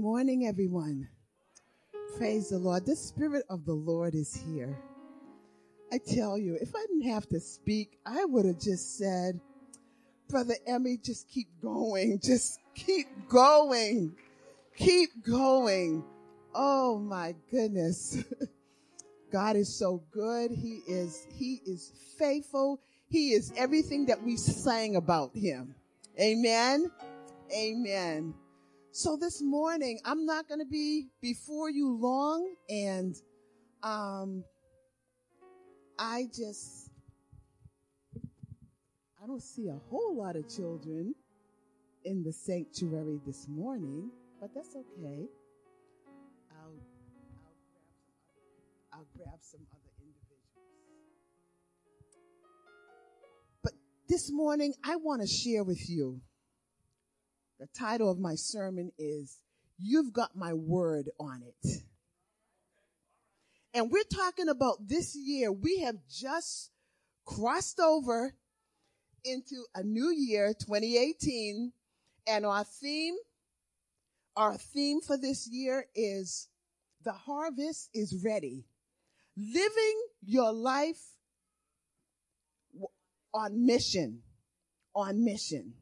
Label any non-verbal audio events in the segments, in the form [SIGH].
morning, everyone. Praise the Lord. The Spirit of the Lord is here. I tell you, if I didn't have to speak, I would have just said, Brother Emmy, just keep going. Just keep going. Keep going. Oh my goodness. [LAUGHS] God is so good. He is, he is faithful. He is everything that we sang about him. Amen. Amen. So this morning, I'm not going to be before you long and, um, I just, I don't see a whole lot of children in the sanctuary this morning, but that's okay. I'll, I'll grab some other, I'll grab some other individuals. But this morning, I want to share with you the title of my sermon is You've Got My Word on It. And we're talking about this year. We have just crossed over into a new year, 2018. And our theme, our theme for this year is the harvest is ready. Living your life on mission, on mission.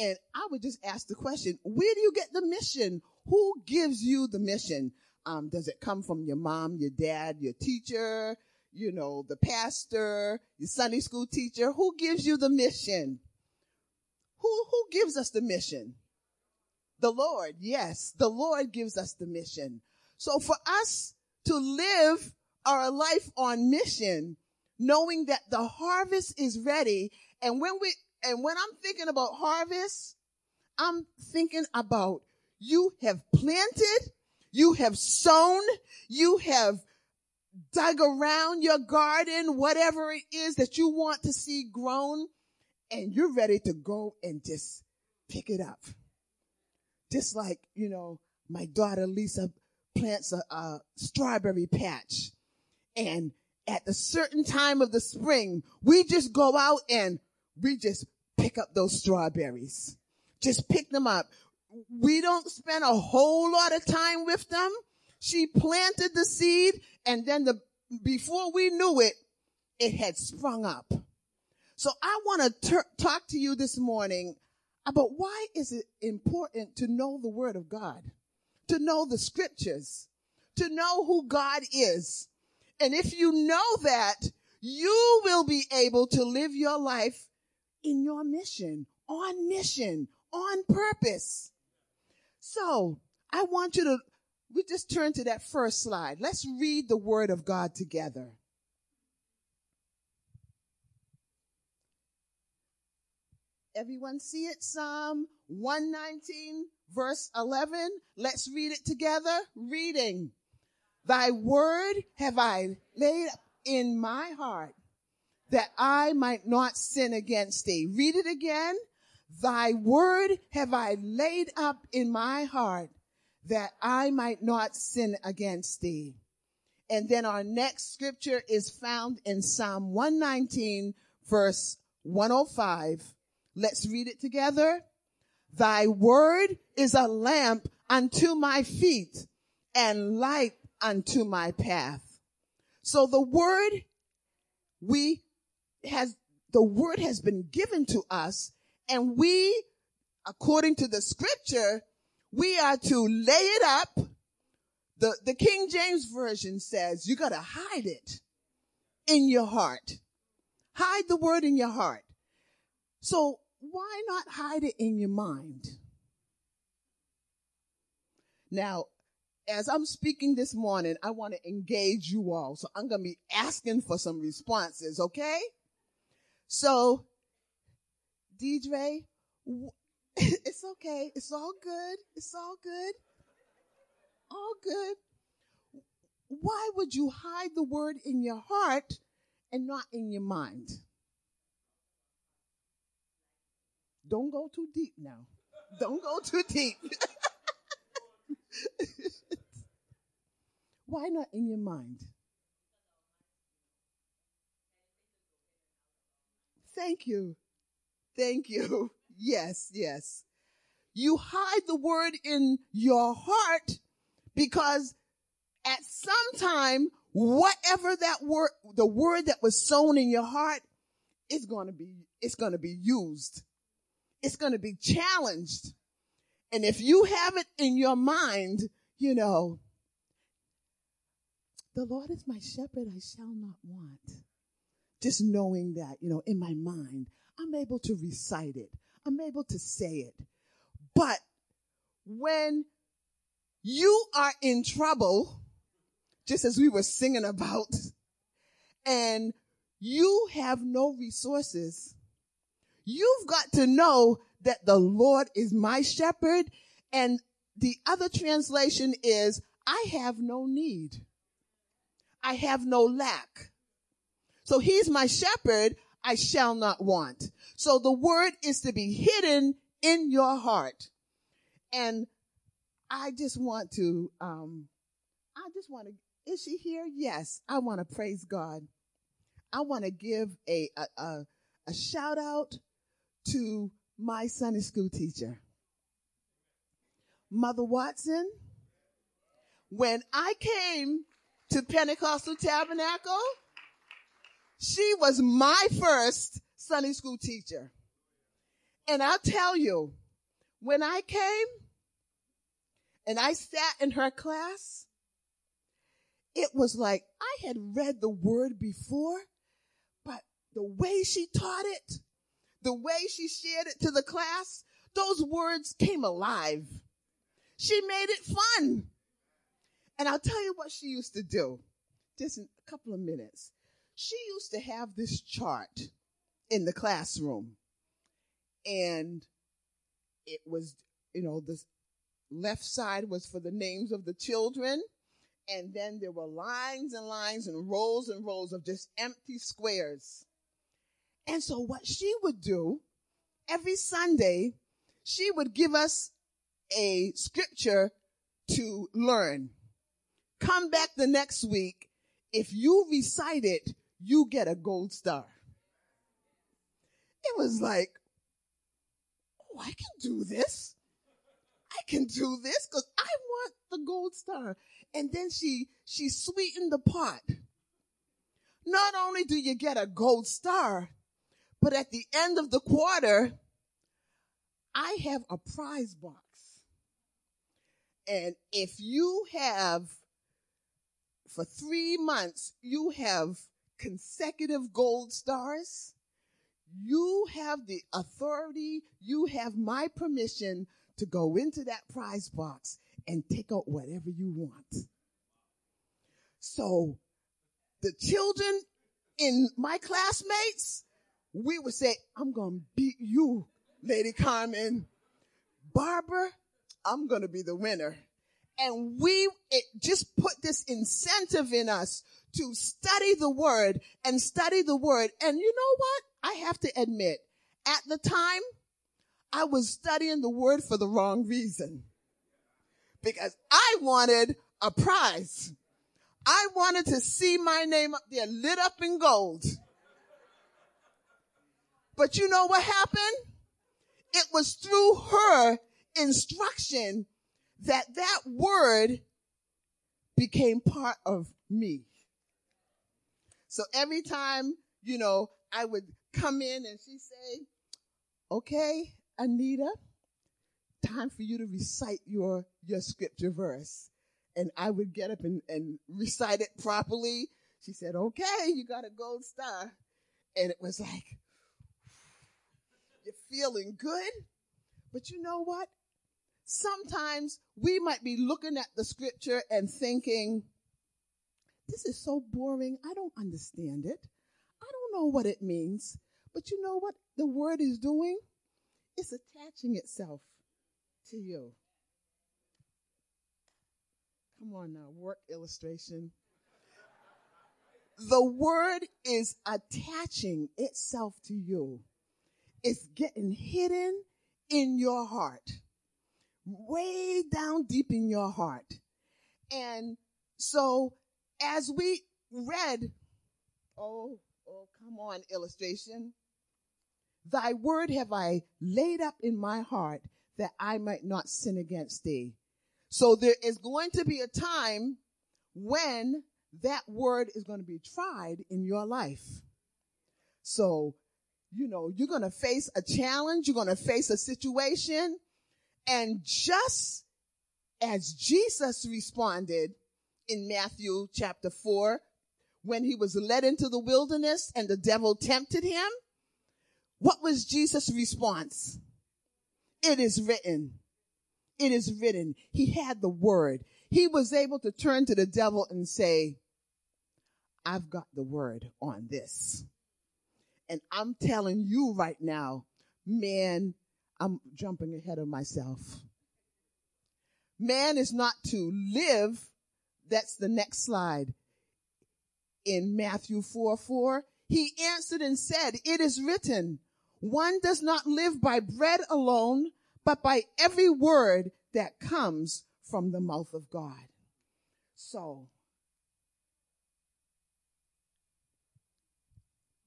And I would just ask the question, where do you get the mission? Who gives you the mission? Um, does it come from your mom, your dad, your teacher, you know, the pastor, your Sunday school teacher? Who gives you the mission? Who, who gives us the mission? The Lord. Yes, the Lord gives us the mission. So for us to live our life on mission, knowing that the harvest is ready, and when we, and when I'm thinking about harvest, I'm thinking about you have planted, you have sown, you have dug around your garden, whatever it is that you want to see grown, and you're ready to go and just pick it up. Just like, you know, my daughter Lisa plants a, a strawberry patch. And at a certain time of the spring, we just go out and we just pick up those strawberries. Just pick them up. We don't spend a whole lot of time with them. She planted the seed and then the, before we knew it, it had sprung up. So I want to talk to you this morning about why is it important to know the word of God, to know the scriptures, to know who God is. And if you know that, you will be able to live your life in your mission, on mission, on purpose. So I want you to, we just turn to that first slide. Let's read the word of God together. Everyone see it? Psalm 119 verse 11. Let's read it together. Reading. Thy word have I laid in my heart that I might not sin against thee. Read it again. Thy word have I laid up in my heart that I might not sin against thee. And then our next scripture is found in Psalm 119 verse 105. Let's read it together. Thy word is a lamp unto my feet and light unto my path. So the word we has, the word has been given to us and we, according to the scripture, we are to lay it up. The, the King James version says you gotta hide it in your heart. Hide the word in your heart. So why not hide it in your mind? Now, as I'm speaking this morning, I want to engage you all. So I'm going to be asking for some responses, okay? So, Deidre, [LAUGHS] it's okay. It's all good. It's all good. All good. Why would you hide the word in your heart and not in your mind? Don't go too deep now. Don't go too deep. [LAUGHS] Why not in your mind? Thank you. Thank you. [LAUGHS] Yes, yes. You hide the word in your heart because at some time, whatever that word, the word that was sown in your heart is going to be, it's going to be used. It's going to be challenged. And if you have it in your mind, you know, the Lord is my shepherd, I shall not want. Just knowing that, you know, in my mind, I'm able to recite it. I'm able to say it. But when you are in trouble, just as we were singing about, and you have no resources, you've got to know that the Lord is my shepherd. And the other translation is, I have no need. I have no lack. So he's my shepherd. I shall not want. So the word is to be hidden in your heart. And I just want to, um, I just want to, is she here? Yes. I want to praise God. I want to give a, a, a, a shout out to my Sunday school teacher, Mother Watson. When I came to Pentecostal Tabernacle, she was my first Sunday school teacher. And I'll tell you, when I came and I sat in her class, it was like I had read the word before, but the way she taught it, the way she shared it to the class, those words came alive. She made it fun. And I'll tell you what she used to do. Just in a couple of minutes. She used to have this chart in the classroom. And it was, you know, the left side was for the names of the children. And then there were lines and lines and rows and rows of just empty squares. And so what she would do every Sunday, she would give us a scripture to learn. Come back the next week. If you recite it, you get a gold star. It was like, oh, I can do this. I can do this because I want the gold star. And then she, she sweetened the pot. Not only do you get a gold star, but at the end of the quarter, I have a prize box. And if you have, for three months, you have consecutive gold stars, you have the authority, you have my permission to go into that prize box and take out whatever you want. So the children in my classmates, we would say, I'm going to beat you, Lady Carmen. Barbara, I'm going to be the winner. And we, it just put this incentive in us to study the word and study the word. And you know what? I have to admit, at the time, I was studying the word for the wrong reason. Because I wanted a prize. I wanted to see my name up there lit up in gold. But you know what happened? It was through her instruction that that word became part of me. So every time, you know, I would come in and she'd say, okay, Anita, time for you to recite your, your scripture verse. And I would get up and, and recite it properly. She said, okay, you got a gold star. And it was like, [SIGHS] you're feeling good. But you know what? Sometimes we might be looking at the scripture and thinking, this is so boring. I don't understand it. I don't know what it means. But you know what the word is doing? it's attaching itself to you. Come on now, work illustration. The word is attaching itself to you. It's getting hidden in your heart, way down deep in your heart. And so as we read, oh, oh, come on, illustration. Thy word have I laid up in my heart that I might not sin against thee. So there is going to be a time when that word is going to be tried in your life. So, you know, you're going to face a challenge. You're going to face a situation. And just as Jesus responded in Matthew chapter four, when he was led into the wilderness and the devil tempted him, what was Jesus' response? It is written. It is written. He had the word. He was able to turn to the devil and say, I've got the word on this. And I'm telling you right now, man, I'm jumping ahead of myself. Man is not to live. That's the next slide. In Matthew 4 4, he answered and said, It is written, one does not live by bread alone, but by every word that comes from the mouth of God. So,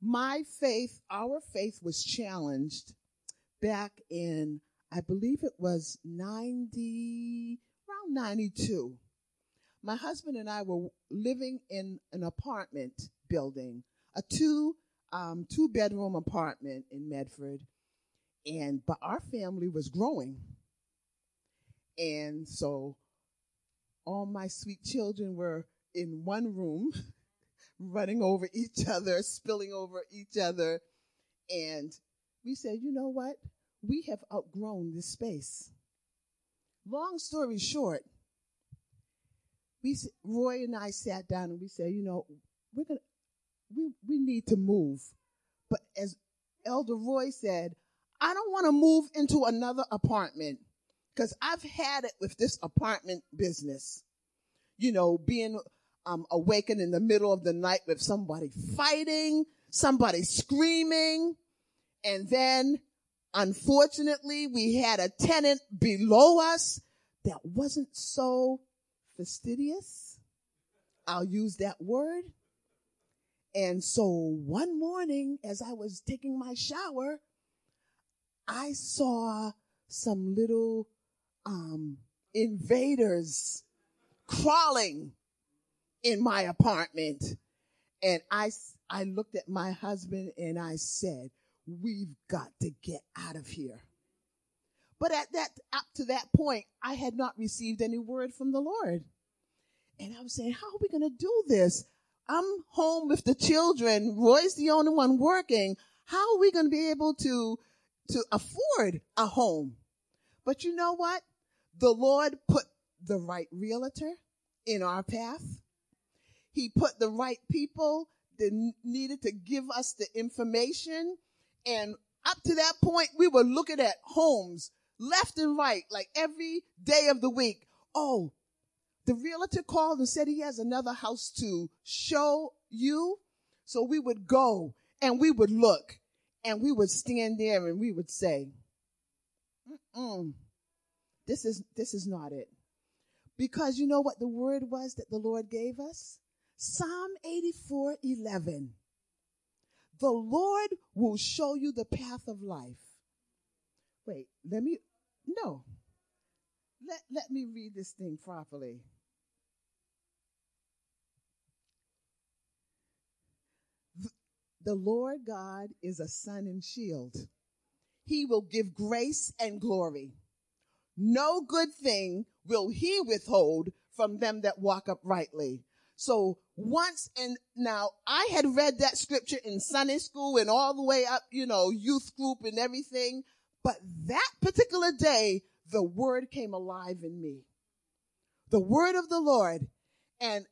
my faith, our faith was challenged back in, I believe it was 90, around 92. My husband and I were living in an apartment building, a two um, two bedroom apartment in Medford, and but our family was growing, and so all my sweet children were in one room, [LAUGHS] running over each other, spilling over each other, and we said, you know what? We have outgrown this space. Long story short, we Roy and I sat down and we said, you know, we're gonna we, we need to move. But as Elder Roy said, I don't want to move into another apartment because I've had it with this apartment business. You know, being um, awakened in the middle of the night with somebody fighting, somebody screaming, and then unfortunately we had a tenant below us that wasn't so fastidious. I'll use that word. And so one morning, as I was taking my shower, I saw some little um, invaders crawling in my apartment. And I, I looked at my husband and I said, we've got to get out of here. But at that, up to that point, I had not received any word from the Lord. And I was saying, how are we going to do this? I'm home with the children. Roy's the only one working. How are we going to be able to, to afford a home? But you know what? The Lord put the right realtor in our path. He put the right people that needed to give us the information. And up to that point, we were looking at homes left and right, like every day of the week. Oh, the realtor called and said he has another house to show you. So we would go and we would look and we would stand there and we would say, Mm-mm, this is, this is not it. Because you know what the word was that the Lord gave us? Psalm 84, 11. The Lord will show you the path of life. Wait, let me, no. Let, let me read this thing properly. The Lord God is a sun and shield. He will give grace and glory. No good thing will he withhold from them that walk uprightly. So once and now I had read that scripture in Sunday school and all the way up, you know, youth group and everything. But that particular day, the word came alive in me. The word of the Lord. And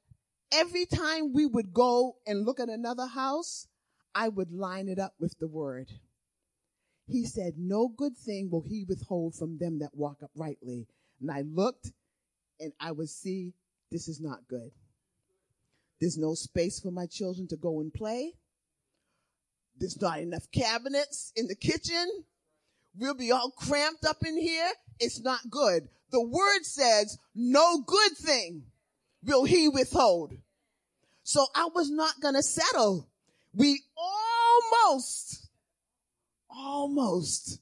every time we would go and look at another house, I would line it up with the word. he said, No good thing will he withhold from them that walk uprightly. And I looked and I would see this is not good. There's no space for my children to go and play. There's not enough cabinets in the kitchen. We'll be all cramped up in here. It's not good. The word says, no good thing will he withhold. So I was not going to settle. We almost, almost,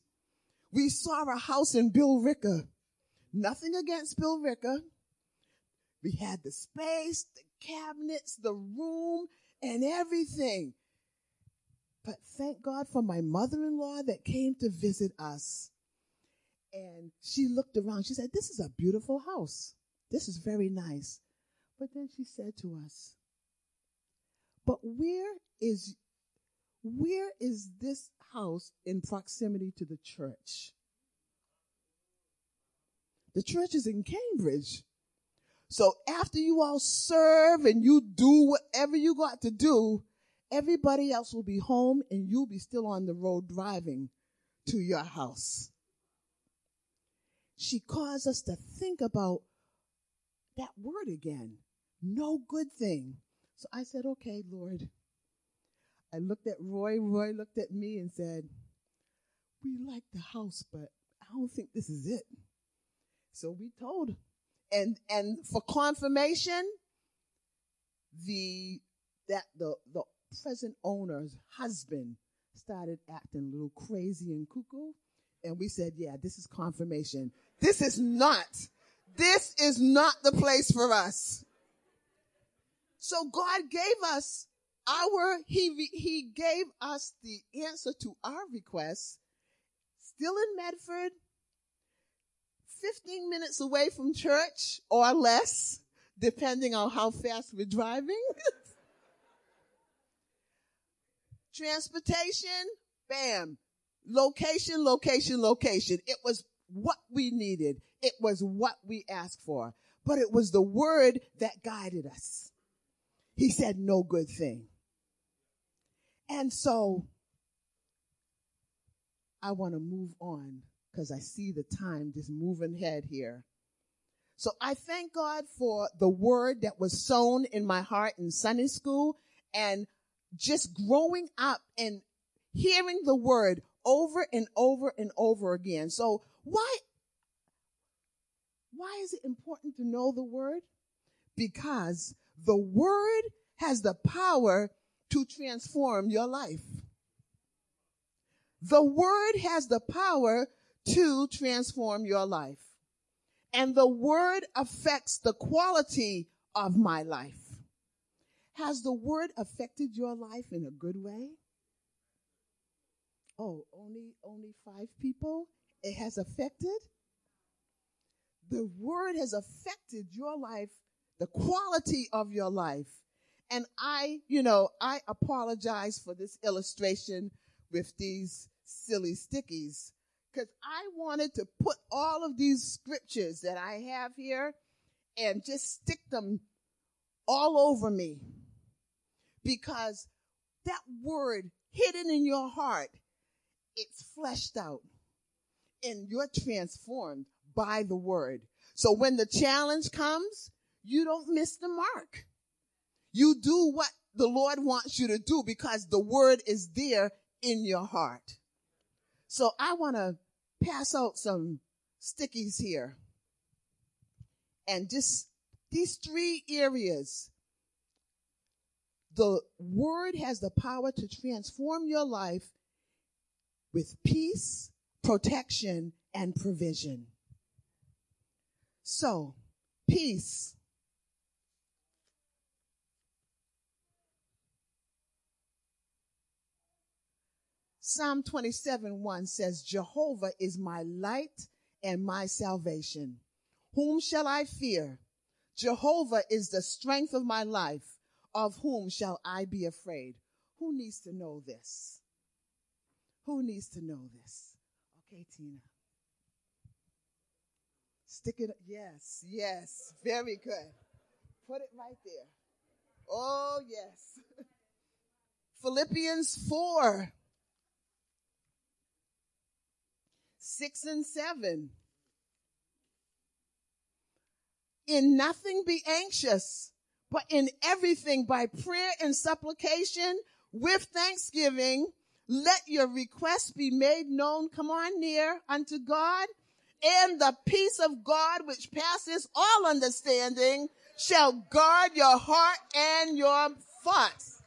we saw a house in Billerica. Nothing against Billerica. We had the space, the cabinets, the room, and everything. But thank God for my mother in law that came to visit us. And she looked around. She said, This is a beautiful house. This is very nice. But then she said to us, But where is where is this house in proximity to the church? The church is in Cambridge. So after you all serve and you do whatever you got to do, everybody else will be home and you'll be still on the road driving to your house. She caused us to think about that word again. No good thing. So I said, okay, Lord. I looked at Roy. Roy looked at me and said, we like the house, but I don't think this is it. So we told and and for confirmation, the that the the present owner's husband started acting a little crazy and cuckoo, and we said, yeah, this is confirmation. This is not. This is not the place for us. So God gave us our he he gave us the answer to our request. Still in Medford, 15 minutes away from church or less, depending on how fast we're driving. [LAUGHS] Transportation, bam. Location, location, location. It was what we needed. It was what we asked for. But it was the word that guided us. He said no good thing. And so I want to move on because I see the time just moving ahead here. So I thank God for the word that was sown in my heart in Sunday school and just growing up and hearing the word over and over and over again. So why, why is it important to know the word? Because the word has the power to transform your life. The word has the power to transform your life. And the word affects the quality of my life. Has the word affected your life in a good way? Oh, only, only five people it has affected? The word has affected your life, the quality of your life. And I, you know, I apologize for this illustration with these silly stickies because I wanted to put all of these scriptures that I have here and just stick them all over me. Because that word hidden in your heart, it's fleshed out and you're transformed by the word. So when the challenge comes, you don't miss the mark. You do what the Lord wants you to do because the word is there in your heart. So I want to pass out some stickies here. And just these three areas, the word has the power to transform your life with peace, protection, and provision. So, peace. Psalm 27 1 says, Jehovah is my light and my salvation. Whom shall I fear? Jehovah is the strength of my life. Of whom shall I be afraid? Who needs to know this? Who needs to know this? Okay, Tina. Stick it. Yes, yes. Very good. Put it right there. Oh, yes. [LAUGHS] Philippians 4 6 and 7. In nothing be anxious, but in everything by prayer and supplication with thanksgiving, let your requests be made known. Come on near unto God and the peace of God, which passes all understanding, shall guard your heart and your thoughts.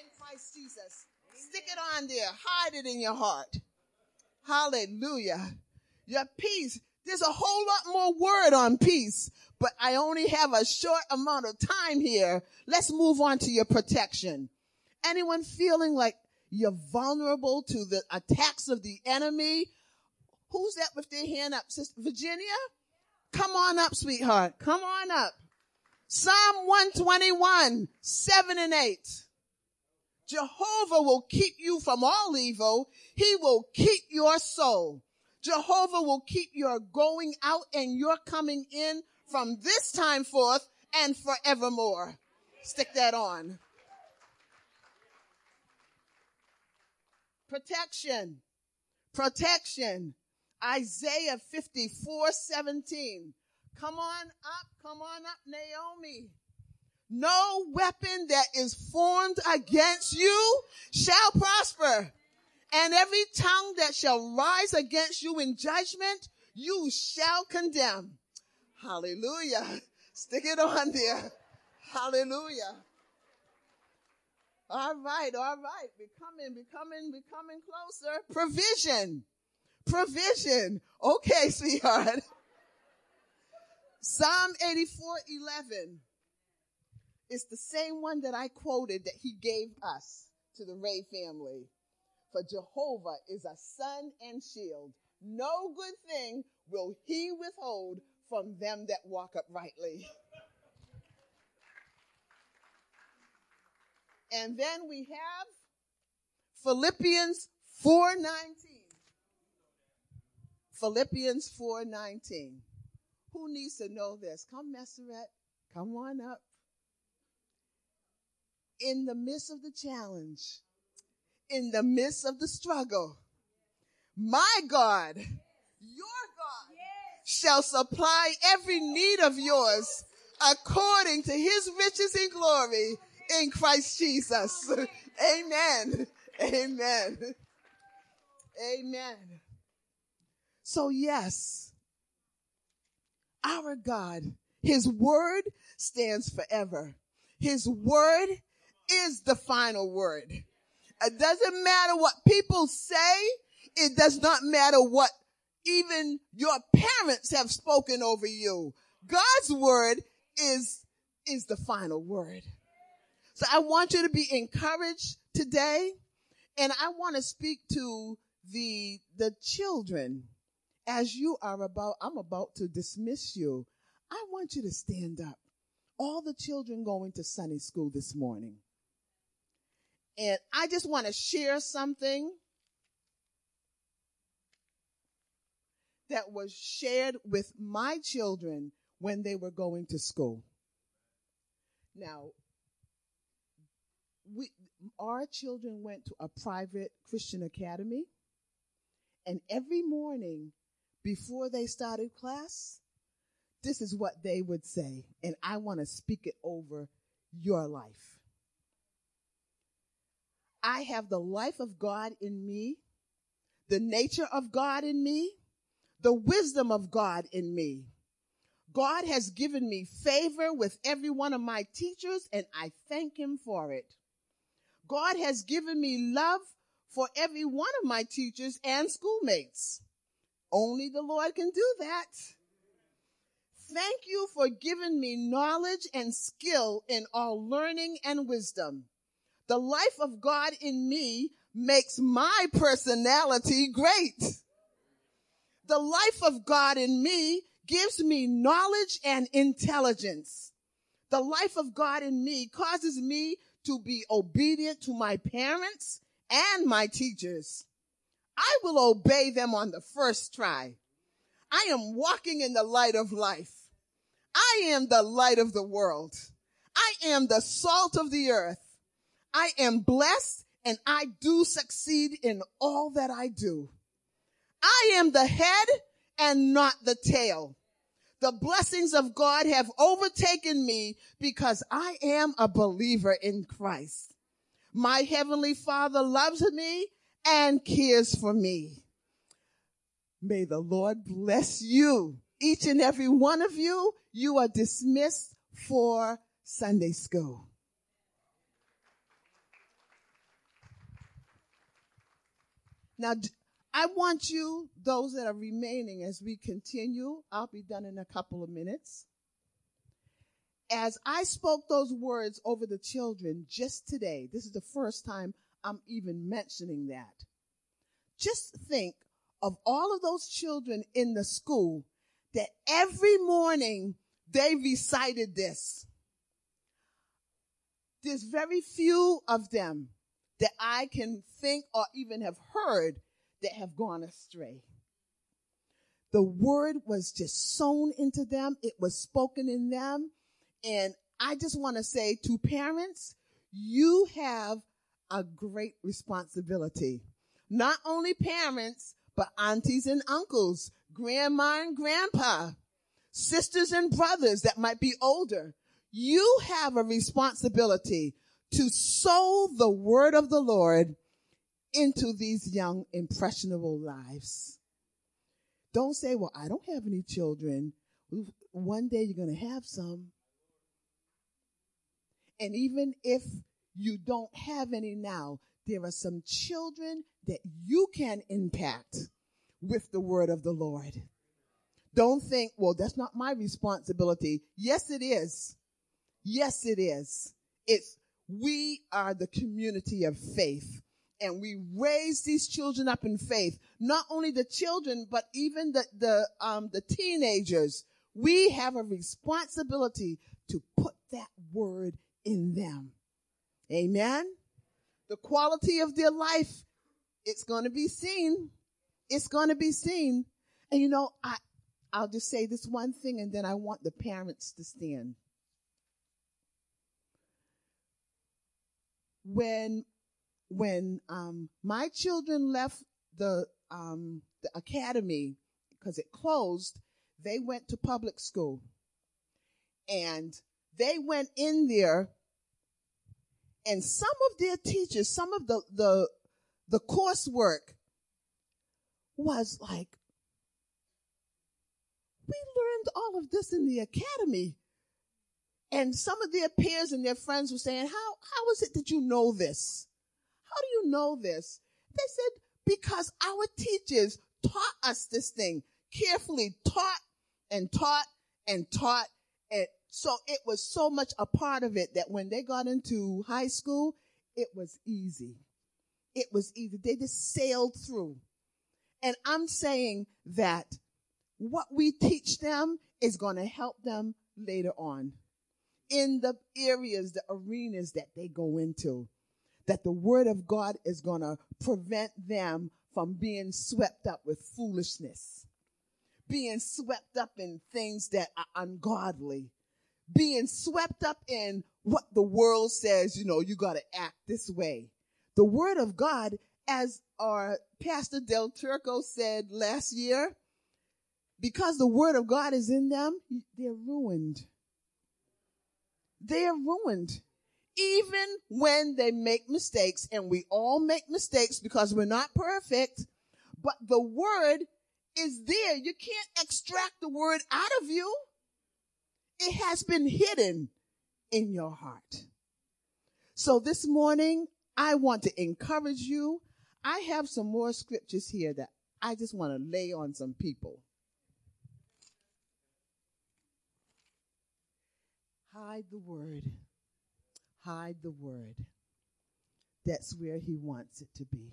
In Christ Jesus. Stick it on there. Hide it in your heart. Hallelujah. Your peace. There's a whole lot more word on peace, but I only have a short amount of time here. Let's move on to your protection. Anyone feeling like you're vulnerable to the attacks of the enemy? Who's that with their hand up? Sister Virginia? Come on up, sweetheart. Come on up. Psalm 121, 7 and 8. Jehovah will keep you from all evil. He will keep your soul. Jehovah will keep your going out and your coming in from this time forth and forevermore. Stick that on. Protection. Protection. Isaiah 54, 17. Come on up, come on up, Naomi. No weapon that is formed against you shall prosper. And every tongue that shall rise against you in judgment, you shall condemn. Hallelujah. [LAUGHS] Stick it on there. Hallelujah. All right, all right. Becoming, becoming, becoming closer. Provision. Provision. Okay, [LAUGHS] sweetheart. Psalm 84, 11. It's the same one that I quoted that he gave us to the Ray family. For Jehovah is a sun and shield. No good thing will he withhold from them that walk uprightly. And then we have Philippians 4:19. Philippians 4:19. Who needs to know this? Come, Messeret. Come on up. In the midst of the challenge, in the midst of the struggle, my God, your God, shall supply every need of yours according to his riches in glory in Christ Jesus. [LAUGHS] Amen. Amen. Amen. So yes, our God, his word stands forever. His word is the final word. It doesn't matter what people say. It does not matter what even your parents have spoken over you. God's word is, is the final word. So I want you to be encouraged today. And I want to speak to the, the children as you are about, I'm about to dismiss you. I want you to stand up. All the children going to Sunday school this morning. And I just want to share something that was shared with my children when they were going to school. Now, we, our children went to a private Christian academy, and every morning before they started class, this is what they would say, and I want to speak it over your life. I have the life of God in me, the nature of God in me, the wisdom of God in me. God has given me favor with every one of my teachers, and I thank Him for it. God has given me love for every one of my teachers and schoolmates. Only the Lord can do that. Thank you for giving me knowledge and skill in all learning and wisdom. The life of God in me makes my personality great. The life of God in me gives me knowledge and intelligence. The life of God in me causes me to be obedient to my parents and my teachers. I will obey them on the first try. I am walking in the light of life. I am the light of the world. I am the salt of the earth. I am blessed and I do succeed in all that I do. I am the head and not the tail. The blessings of God have overtaken me because I am a believer in Christ. My heavenly father loves me and cares for me. May the Lord bless you. Each and every one of you, you are dismissed for Sunday school. Now, I want you, those that are remaining as we continue, I'll be done in a couple of minutes. As I spoke those words over the children just today, this is the first time I'm even mentioning that. Just think of all of those children in the school that every morning they recited this. There's very few of them that I can think or even have heard that have gone astray. The word was just sown into them. It was spoken in them. And I just want to say to parents, you have a great responsibility. Not only parents, but aunties and uncles, grandma and grandpa, sisters and brothers that might be older. You have a responsibility to sow the word of the Lord into these young, impressionable lives. Don't say, well, I don't have any children. One day you're going to have some. And even if you don't have any now, there are some children that you can impact with the word of the Lord. Don't think, well, that's not my responsibility. Yes, it is. Yes, it is. It's, we are the community of faith and we raise these children up in faith. Not only the children, but even the, the, um, the teenagers. We have a responsibility to put that word in them. Amen. The quality of their life, it's going to be seen. It's going to be seen. And you know, I, I'll just say this one thing and then I want the parents to stand. When when um, my children left the um, the academy because it closed, they went to public school, and they went in there, and some of their teachers, some of the the the coursework was like, we learned all of this in the academy. And some of their peers and their friends were saying, how, how is it that you know this? How do you know this? They said, because our teachers taught us this thing carefully, taught and taught and taught. And so it was so much a part of it that when they got into high school, it was easy. It was easy. They just sailed through. And I'm saying that what we teach them is going to help them later on in the areas, the arenas that they go into that the word of God is going to prevent them from being swept up with foolishness, being swept up in things that are ungodly, being swept up in what the world says, you know, you got to act this way. The word of God, as our Pastor Del Turco said last year, because the word of God is in them, they're ruined. They're ruined even when they make mistakes, and we all make mistakes because we're not perfect, but the word is there. You can't extract the word out of you. It has been hidden in your heart. So this morning, I want to encourage you. I have some more scriptures here that I just want to lay on some people. Hide the word hide the word. That's where he wants it to be.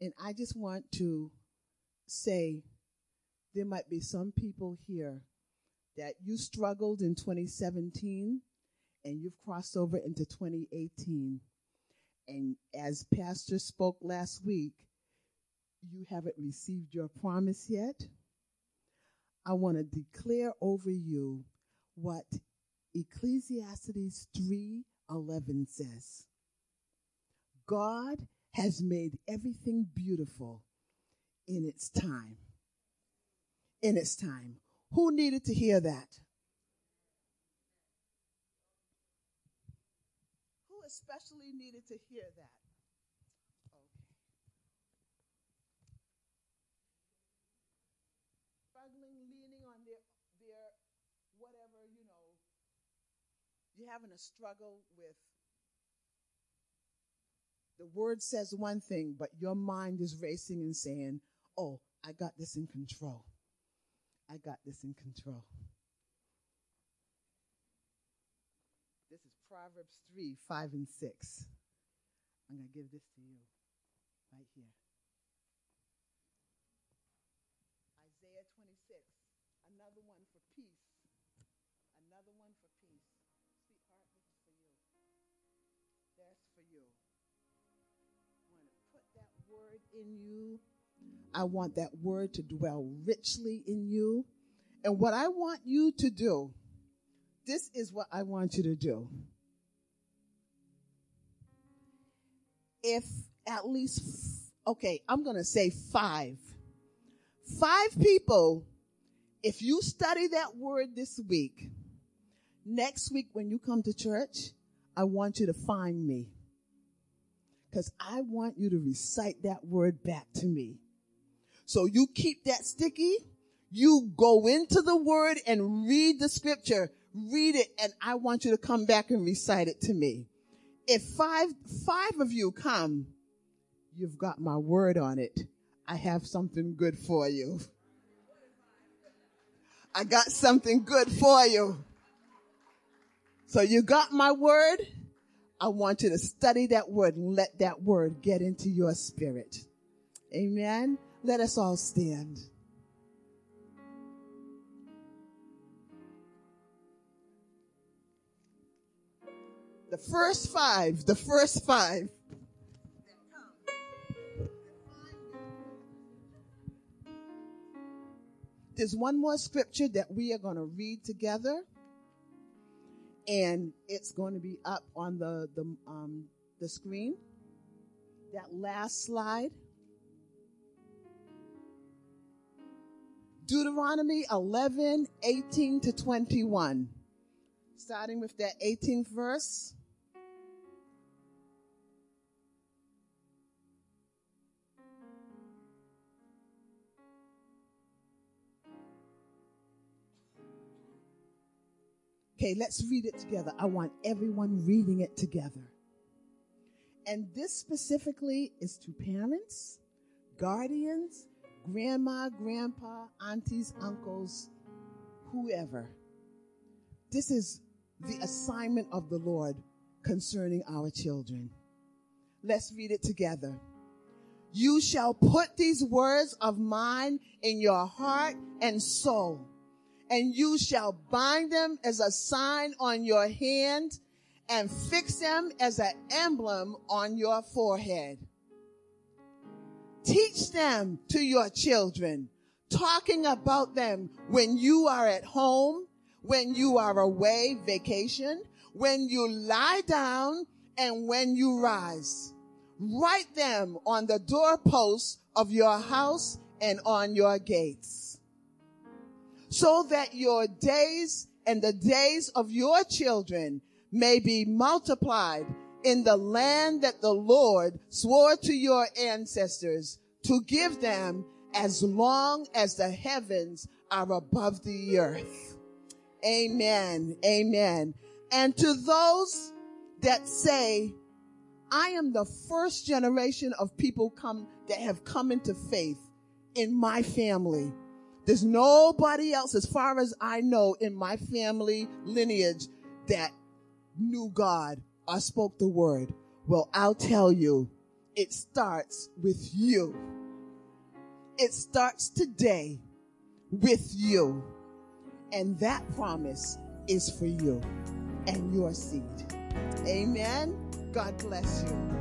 And I just want to say there might be some people here that you struggled in 2017 and you've crossed over into 2018. And as Pastor spoke last week, you haven't received your promise yet. I want to declare over you what Ecclesiastes 3:11 says, God has made everything beautiful in its time. In its time. Who needed to hear that? Who especially needed to hear that? Okay. Struggling, leaning on their, their whatever, you know. You're having a struggle with the word says one thing, but your mind is racing and saying, Oh, I got this in control. I got this in control. This is Proverbs 3 5 and 6. I'm going to give this to you right here. Isaiah 26, another one for peace. Another one for peace. Put that word in you. I want that word to dwell richly in you. And what I want you to do, this is what I want you to do. If at least, okay, I'm going to say five. Five people, if you study that word this week, next week when you come to church, I want you to find me. Because I want you to recite that word back to me. So you keep that sticky. You go into the word and read the scripture. Read it and I want you to come back and recite it to me. If five, five of you come, you've got my word on it. I have something good for you. I got something good for you. So you got my word. I want you to study that word and let that word get into your spirit. Amen. Let us all stand. The first five, the first five. There's one more scripture that we are going to read together, and it's going to be up on the the um, the screen. That last slide. Deuteronomy 11, 18 to 21. Starting with that 18th verse. Okay, let's read it together. I want everyone reading it together. And this specifically is to parents, guardians, grandma, grandpa, aunties, uncles, whoever. This is the assignment of the Lord concerning our children. Let's read it together. You shall put these words of mine in your heart and soul, and you shall bind them as a sign on your hand and fix them as an emblem on your forehead. Teach them to your children, talking about them when you are at home, when you are away vacation, when you lie down, and when you rise. Write them on the doorposts of your house and on your gates so that your days and the days of your children may be multiplied in the land that the Lord swore to your ancestors to give them as long as the heavens are above the earth. Amen. Amen. And to those that say, I am the first generation of people come that have come into faith in my family. There's nobody else, as far as I know, in my family lineage that knew God or spoke the word. Well, I'll tell you, it starts with you. It starts today with you. And that promise is for you and your seed. Amen. God bless you.